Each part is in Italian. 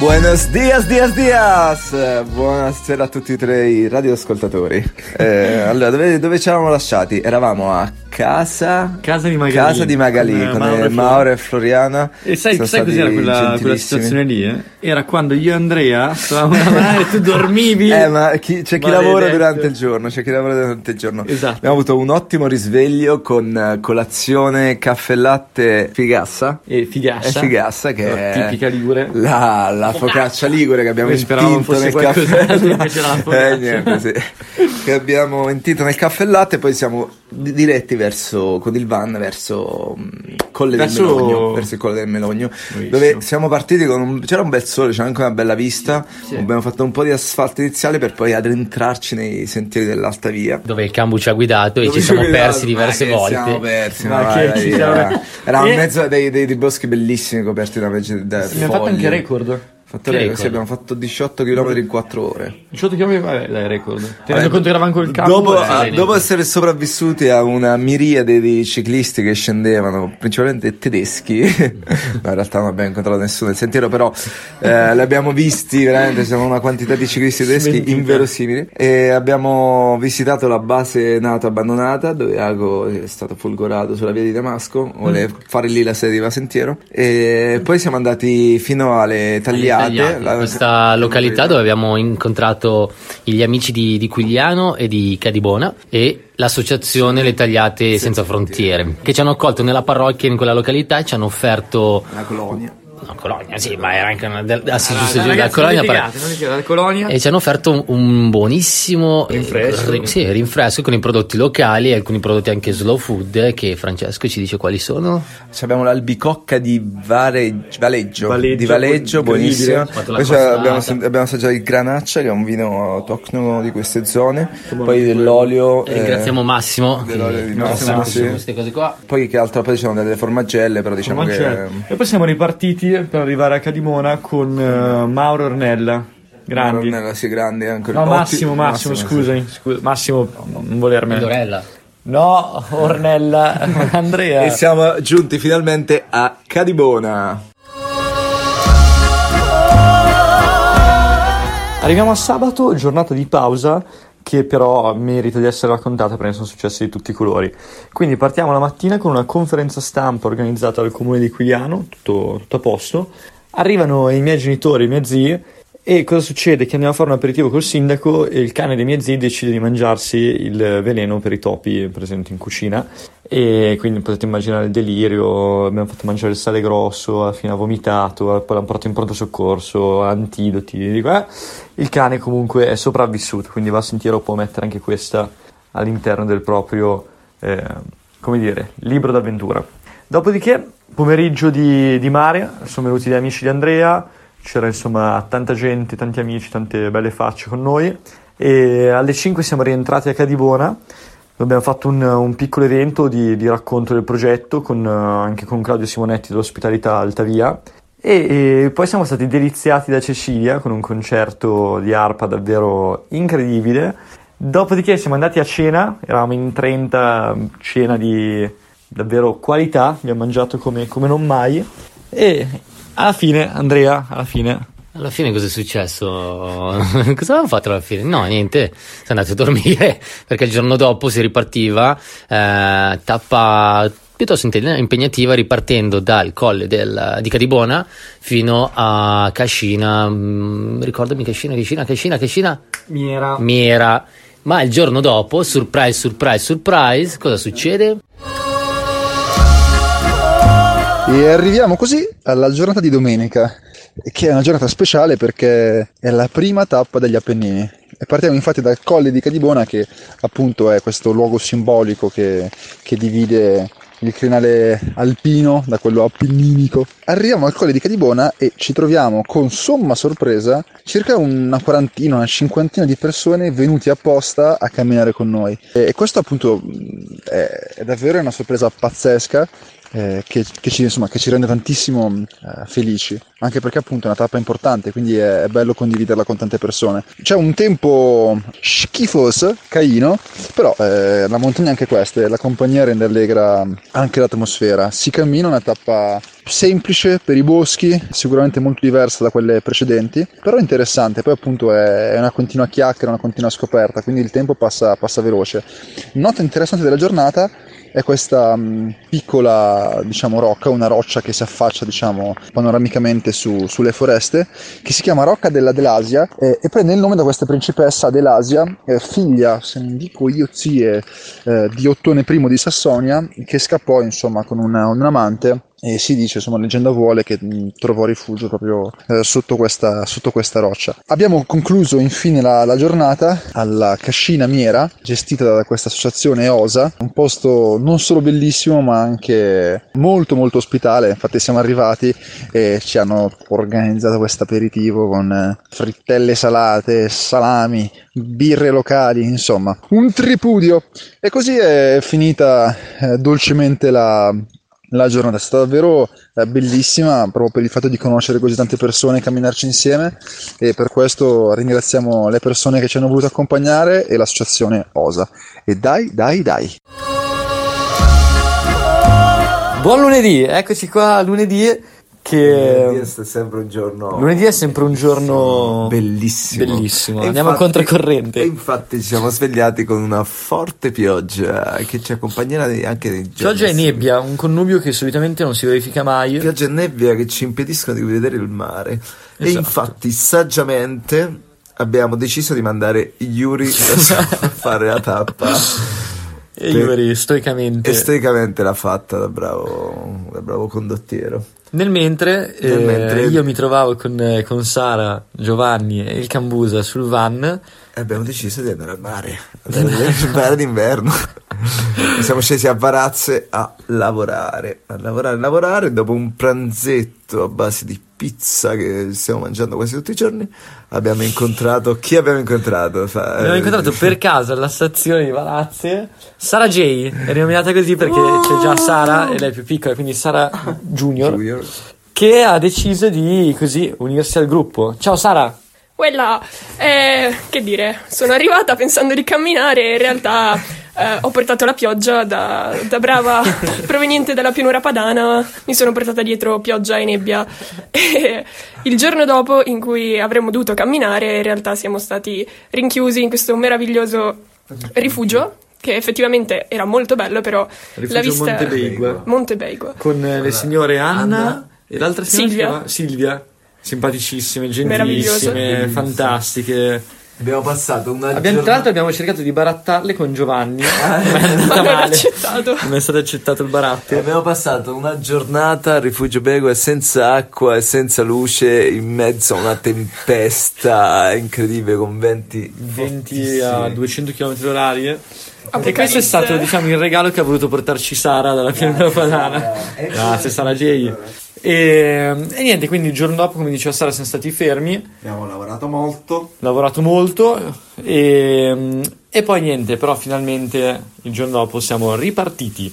Buenos dias, dias, dias! Buonasera a tutti e tre i radioascoltatori. Eh, allora, dove, dove ci eravamo lasciati? Eravamo a casa, casa di Magali, casa di Magali con, con Mauro, e Mauro e Floriana. E sai, sai cos'era quella, quella, situazione lì? Eh? Era quando io e Andrea stavamo là e tu dormivi. Eh, ma chi, c'è chi lavora durante il giorno, c'è chi lavora durante il giorno. Esatto. Abbiamo avuto un ottimo risveglio con eh, colazione, caffè latte, figassa. E figassa. E figassa che è tipica ligure. La, la focaccia ligure che abbiamo intinto nel caffè. eh, niente, sì. che abbiamo intinto nel caffè latte e poi siamo diretti verso con il van verso mm, Colle verso... del Melogno, verso il Colle del Melogno, Bellissimo. dove siamo partiti con un, c'era un bel sole, c'era anche una bella vista. Sì. Abbiamo fatto un po' di asfalto iniziale per poi addentrarci nei sentieri dell'alta via. Dove il Cambu ci ha guidato e ci siamo guidato, persi diverse volte. Siamo persi, ma, ma vai, ci siamo... Era in mezzo a dei, dei, dei, boschi bellissimi coperti da, da Abbiamo fatto anche record. Fatto record. Sì, abbiamo fatto 18 km in 4 ore. 18 km, vabbè, dai, record. Tenendo conto che eravamo col campo. Dopo, eh, dopo essere sopravvissuti a una miriade di ciclisti che scendevano, principalmente tedeschi, no, in realtà non abbiamo incontrato nessuno nel sentiero, però eh, li abbiamo visti veramente, siamo una quantità di ciclisti tedeschi Smentita. inverosimili. E abbiamo visitato la base NATO abbandonata, dove Ago è stato folgorato sulla via di Damasco, vuole mm. fare lì la sede di Sentiero. E poi siamo andati fino alle tagliate Tagliate, la... questa località dove abbiamo incontrato gli amici di, di Quigliano e di Cadibona e l'associazione Le Tagliate Senza Frontiere, che ci hanno accolto nella parrocchia in quella località e ci hanno offerto una colonia No, Colonia, sì, ma era anche una. Del, ah, sì, giusto, giusto, da Colonia. Litigate, Colonia. E ci hanno offerto un, un buonissimo rinfresco. Eh, sì, rinfresco con i prodotti locali e alcuni prodotti anche slow food. Che Francesco ci dice quali sono. Abbiamo l'albicocca di Vareggio, Valeggio, Valeggio, di Valeggio, buonissima. Poi abbiamo, abbiamo, assaggiato il Granaccia, che è un vino autoctono di queste zone. Poi dell'olio. Eh, ringraziamo Massimo. Dell'olio di Massimo, Massimo, queste cose qua. Poi che altro? Poi ci sono delle formaggelle, però diciamo che. E poi siamo ripartiti per arrivare a Cadimona con uh, Mauro Ornella. Grandi. Mauro Ornella, sì, grandi anche. No, Massimo, Massimo, Massimo, scusami, scusa, Massimo, non volermi. Dorella. No, Ornella, Andrea. e siamo giunti finalmente a Cadibona. Arriviamo a sabato, giornata di pausa che però merita di essere raccontata perché sono successi di tutti i colori. Quindi partiamo la mattina con una conferenza stampa organizzata dal comune di Quigliano, tutto, tutto a posto. Arrivano i miei genitori, i miei zii, e cosa succede? Che andiamo a fare un aperitivo col sindaco e il cane dei miei zii decide di mangiarsi il veleno per i topi presenti in cucina e quindi potete immaginare il delirio, abbiamo fatto mangiare il sale grosso, alla fine ha vomitato, poi l'hanno portato in pronto soccorso, antidoti, eh. il cane comunque è sopravvissuto, quindi va a sentire può mettere anche questa all'interno del proprio, eh, come dire, libro d'avventura. Dopodiché, pomeriggio di, di mare, sono venuti gli amici di Andrea, c'era insomma tanta gente, tanti amici, tante belle facce con noi. E alle 5 siamo rientrati a Cadibona. Abbiamo fatto un, un piccolo evento di, di, racconto del progetto con, anche con Claudio Simonetti dell'ospitalità Altavia. E, e poi siamo stati deliziati da Cecilia con un concerto di arpa davvero incredibile. Dopodiché siamo andati a cena eravamo in 30 cena di davvero qualità abbiamo mangiato come, come non mai e alla fine, Andrea, alla fine. Alla fine cosa è successo? cosa avevamo fatto alla fine? No, niente, siamo andati a dormire perché il giorno dopo si ripartiva, eh, tappa piuttosto impegnativa ripartendo dal colle del, di Cadibona fino a Cascina, mm, ricordami Cascina, Cascina, Cascina, Cascina? Miera. Miera. Ma il giorno dopo, surprise, surprise, surprise, cosa succede? E arriviamo così alla giornata di domenica, che è una giornata speciale perché è la prima tappa degli Appennini. E partiamo infatti dal Colle di Cadibona, che appunto è questo luogo simbolico che, che divide il crinale alpino da quello appenninico. Arriviamo al Colle di Cadibona e ci troviamo con somma sorpresa circa una quarantina, una cinquantina di persone venuti apposta a camminare con noi. E questo appunto è, è davvero una sorpresa pazzesca eh, che, che ci, insomma, che ci rende tantissimo eh, felici, anche perché appunto è una tappa importante, quindi è, è bello condividerla con tante persone. C'è un tempo schifoso, caino, però eh, la montagna anche questa, la compagnia rende allegra anche l'atmosfera. Si cammina una tappa semplice per i boschi, sicuramente molto diversa da quelle precedenti, però interessante, poi appunto è, è una continua chiacchiera, una continua scoperta, quindi il tempo passa, passa veloce. Nota interessante della giornata è questa mh, piccola diciamo, rocca, una roccia che si affaccia diciamo, panoramicamente su, sulle foreste, che si chiama Rocca della Delasia eh, e prende il nome da questa principessa Delasia, eh, figlia, se non dico io zie, eh, di Ottone I di Sassonia, che scappò insomma con una, un amante e si dice, insomma, leggenda vuole che mh, trovò rifugio proprio eh, sotto, questa, sotto, questa, roccia. Abbiamo concluso infine la, la, giornata alla Cascina Miera, gestita da questa associazione OSA, un posto non solo bellissimo ma anche molto molto ospitale, infatti siamo arrivati e ci hanno organizzato questo aperitivo con eh, frittelle salate, salami, birre locali, insomma, un tripudio. E così è finita eh, dolcemente la, la giornata è stata davvero eh, bellissima proprio per il fatto di conoscere così tante persone e camminarci insieme e per questo ringraziamo le persone che ci hanno voluto accompagnare e l'associazione OSA. E dai, dai, dai! Buon lunedì, eccoci qua lunedì che lunedì è sempre un giorno lunedì è sempre un giorno bellissimo, bellissimo. andiamo a controcorrente e infatti ci siamo svegliati con una forte pioggia che ci accompagnerà anche nei giorni pioggia e nebbia un connubio che solitamente non si verifica mai. Pioggia e nebbia che ci impediscono di vedere il mare. Esatto. e infatti saggiamente abbiamo deciso di mandare Yuri a fare la tappa. E Yuri stoicamente. e stoicamente l'ha fatta da bravo, da bravo condottiero nel mentre, Nel eh, mentre... io mi trovavo con, con, Sara, Giovanni e il Cambusa sul van. E abbiamo deciso di andare al mare, andare al mare d'inverno. Siamo scesi a Varazze a lavorare, a lavorare, a lavorare. Dopo un pranzetto a base di pizza che stiamo mangiando quasi tutti i giorni, abbiamo incontrato. Chi abbiamo incontrato? Fa, abbiamo incontrato per caso alla stazione di Varazze Sara J. È rinominata così perché oh! c'è già Sara e lei è più piccola, quindi Sara Junior, Junior. Che ha deciso di così unirsi al gruppo. Ciao Sara! Quella, eh, che dire, sono arrivata pensando di camminare e in realtà eh, ho portato la pioggia da, da, brava proveniente dalla pianura padana, mi sono portata dietro pioggia e nebbia. E il giorno dopo, in cui avremmo dovuto camminare, in realtà siamo stati rinchiusi in questo meraviglioso rifugio che effettivamente era molto bello, però Rifugio la vista Montebeigua. Montebeigua. Con eh, le signore Anna, Anna e l'altra signora Silvia. Silvia simpaticissime, gentilissime, fantastiche. Abbiamo passato una abbiamo, giornata. Tra l'altro abbiamo cercato di barattarle con Giovanni. Ah, ma è andata male. Accettato. Non è stato accettato il baratto. Abbiamo passato una giornata a Rifugio Bego senza acqua e senza luce in mezzo a una tempesta incredibile con venti 20 a 200 km orari. E questo è stato diciamo il regalo che ha voluto portarci Sara dalla pianura padana. Grazie Sara J. E, e, niente, quindi il giorno dopo, come diceva Sara, siamo stati fermi. Abbiamo lavorato molto. Lavorato molto e, e poi niente, però finalmente il giorno dopo siamo ripartiti.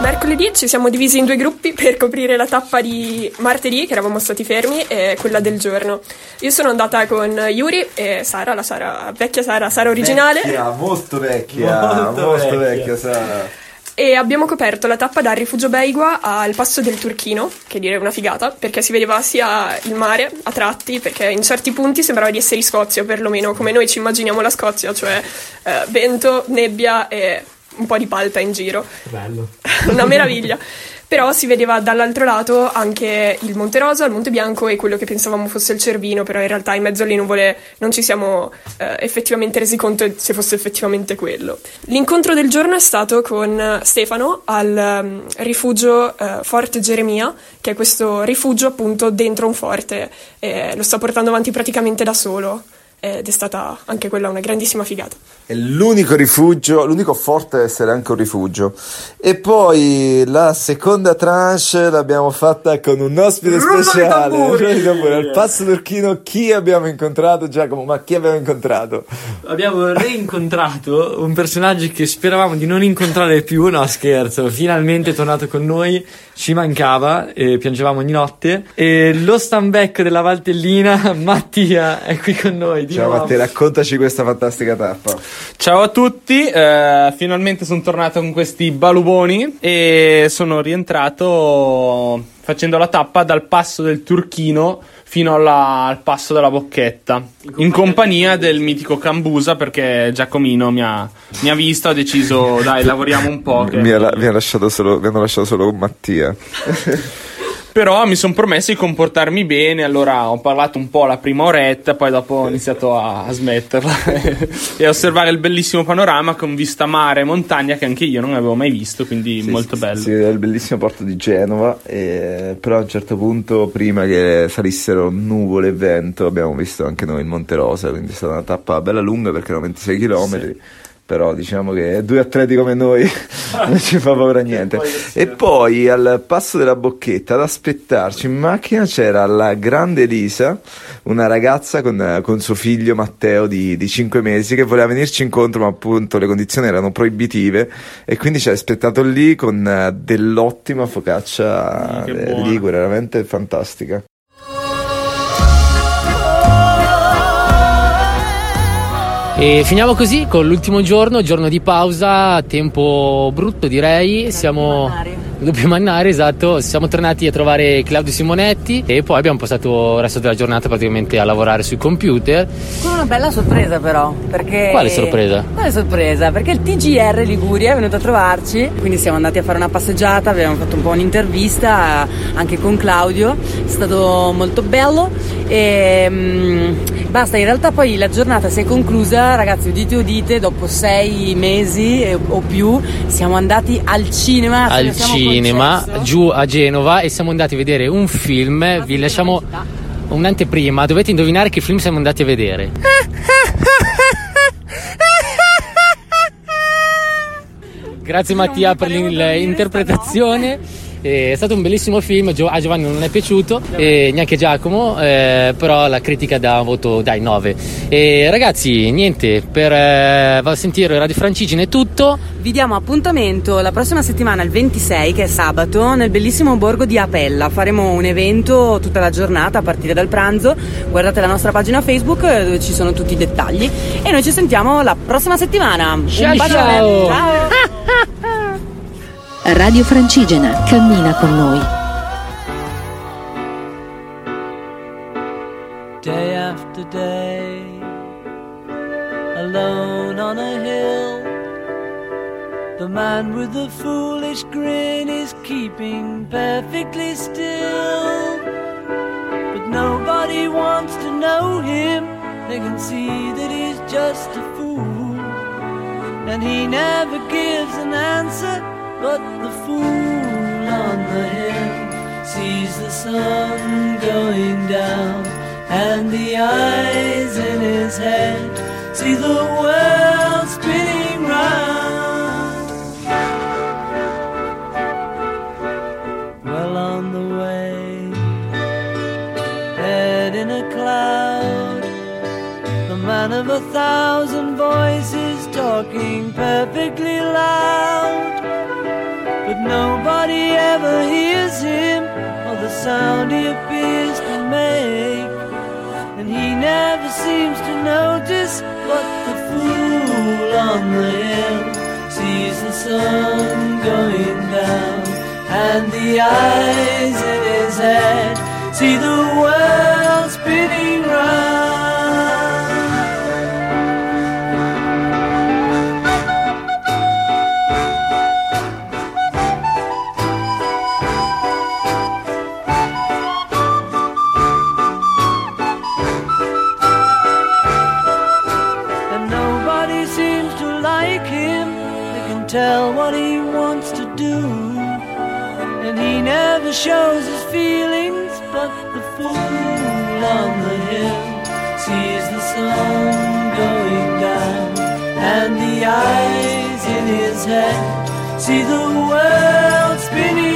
Mercoledì ci siamo divisi in due gruppi per coprire la tappa di martedì, che eravamo stati fermi, e quella del giorno. Io sono andata con Yuri e Sara, la Sara, vecchia Sara, Sara originale. Vecchia, molto vecchia, molto, molto vecchia. vecchia Sara e abbiamo coperto la tappa dal rifugio Beigua al passo del Turchino, che direi una figata, perché si vedeva sia il mare a tratti, perché in certi punti sembrava di essere in Scozia, perlomeno come noi ci immaginiamo la Scozia, cioè eh, vento, nebbia e un po' di palta in giro. Bello. una meraviglia. però si vedeva dall'altro lato anche il Monte Rosa, il Monte Bianco e quello che pensavamo fosse il Cervino, però in realtà in mezzo alle nuvole non ci siamo eh, effettivamente resi conto se fosse effettivamente quello. L'incontro del giorno è stato con Stefano al um, rifugio uh, Forte Geremia, che è questo rifugio appunto dentro un forte, e lo sta portando avanti praticamente da solo. Ed è stata anche quella una grandissima figata. È l'unico rifugio, l'unico forte essere anche un rifugio. E poi la seconda tranche l'abbiamo fatta con un ospite speciale. Di tamburi. Al passo turchino chi abbiamo incontrato Giacomo? Ma chi abbiamo incontrato? Abbiamo reincontrato un personaggio che speravamo di non incontrare più, no scherzo, finalmente è tornato con noi, ci mancava e piangevamo ogni notte. E lo stand-back della Valtellina, Mattia, è qui con noi. di Ciao nuovo. Matteo, raccontaci questa fantastica tappa. Ciao a tutti, eh, finalmente sono tornato con questi baluboni e sono rientrato facendo la tappa dal passo del Turchino fino alla- al passo della Bocchetta in compagnia del mitico Cambusa perché Giacomino mi ha, mi ha visto ha deciso dai lavoriamo un po' che- Mi, ha, mi ha lasciato solo, mi hanno lasciato solo con Mattia. però mi sono promesso di comportarmi bene allora ho parlato un po' la prima oretta poi dopo ho iniziato a, smetterla e a osservare il bellissimo panorama con vista mare e montagna che anche io non avevo mai visto quindi Sì, molto sì, bello Si vede il bellissimo porto di Genova, e- però a un certo punto, prima che salissero nuvole e vento, abbiamo visto anche noi il Monte Rosa, quindi è stata una tappa bella lunga perché erano 26 km. Però diciamo che due atleti come noi non ci fa paura niente. E poi al passo della bocchetta ad aspettarci in macchina c'era la grande Elisa, una ragazza con, con suo figlio Matteo di, di 5 mesi che voleva venirci incontro, ma appunto le condizioni erano proibitive e quindi ci ha aspettato lì con eh, dell'ottima focaccia Mm, ligure, veramente fantastica. E finiamo così con l'ultimo giorno, giorno di pausa, tempo brutto direi. Siamo doppio mannare, esatto. Siamo tornati a trovare Claudio Simonetti e poi abbiamo passato il resto della giornata praticamente a lavorare sui computer. Con una bella sorpresa però, perché... Quale sorpresa? Quale sorpresa? Perché il TGR Liguria è venuto a trovarci, quindi siamo andati a fare una passeggiata, abbiamo fatto un po' un'intervista anche con Claudio, è stato molto bello e mm, basta, in realtà poi la giornata si è conclusa, ragazzi udite udite, dopo sei mesi eh, o più siamo andati al cinema. al ne siamo cinema concesso. giù a Genova e siamo andati a vedere un film. Vi lasciamo un'anteprima. Dovete indovinare che film siamo andati a vedere. Grazie Mattia per l'interpretazione. È stato un bellissimo film, a Giovanni non è piaciuto, e neanche Giacomo, eh, però la critica dà un voto dai 9. E ragazzi, niente, per eh, Val Sentiero e Radio Francigene è tutto. Vi diamo appuntamento la prossima settimana, il 26, che è sabato, nel bellissimo borgo di Apella. Faremo un evento tutta la giornata a partire dal pranzo. Guardate la nostra pagina Facebook eh, dove ci sono tutti i dettagli. E noi ci sentiamo la prossima settimana. Ciao, un bacione. ciao. ciao. Radio Francigena cammina con noi. day after day, alone on a hill. The man with the foolish grin is keeping perfectly still. But nobody wants to know him, they can see that he's just a fool. And he never gives an answer, but the fool on the hill sees the sun going down, and the eyes in his head see the world spinning round. Well on the way, head in a cloud, the man of a thousand voices talking perfectly loud. But nobody ever hears him or the sound he appears to make. And he never seems to notice what the fool on the hill sees the sun going down. And the eyes in his head see the world spinning tell what he wants to do, and he never shows his feelings. But the fool on the hill sees the sun going down, and the eyes in his head see the world spinning.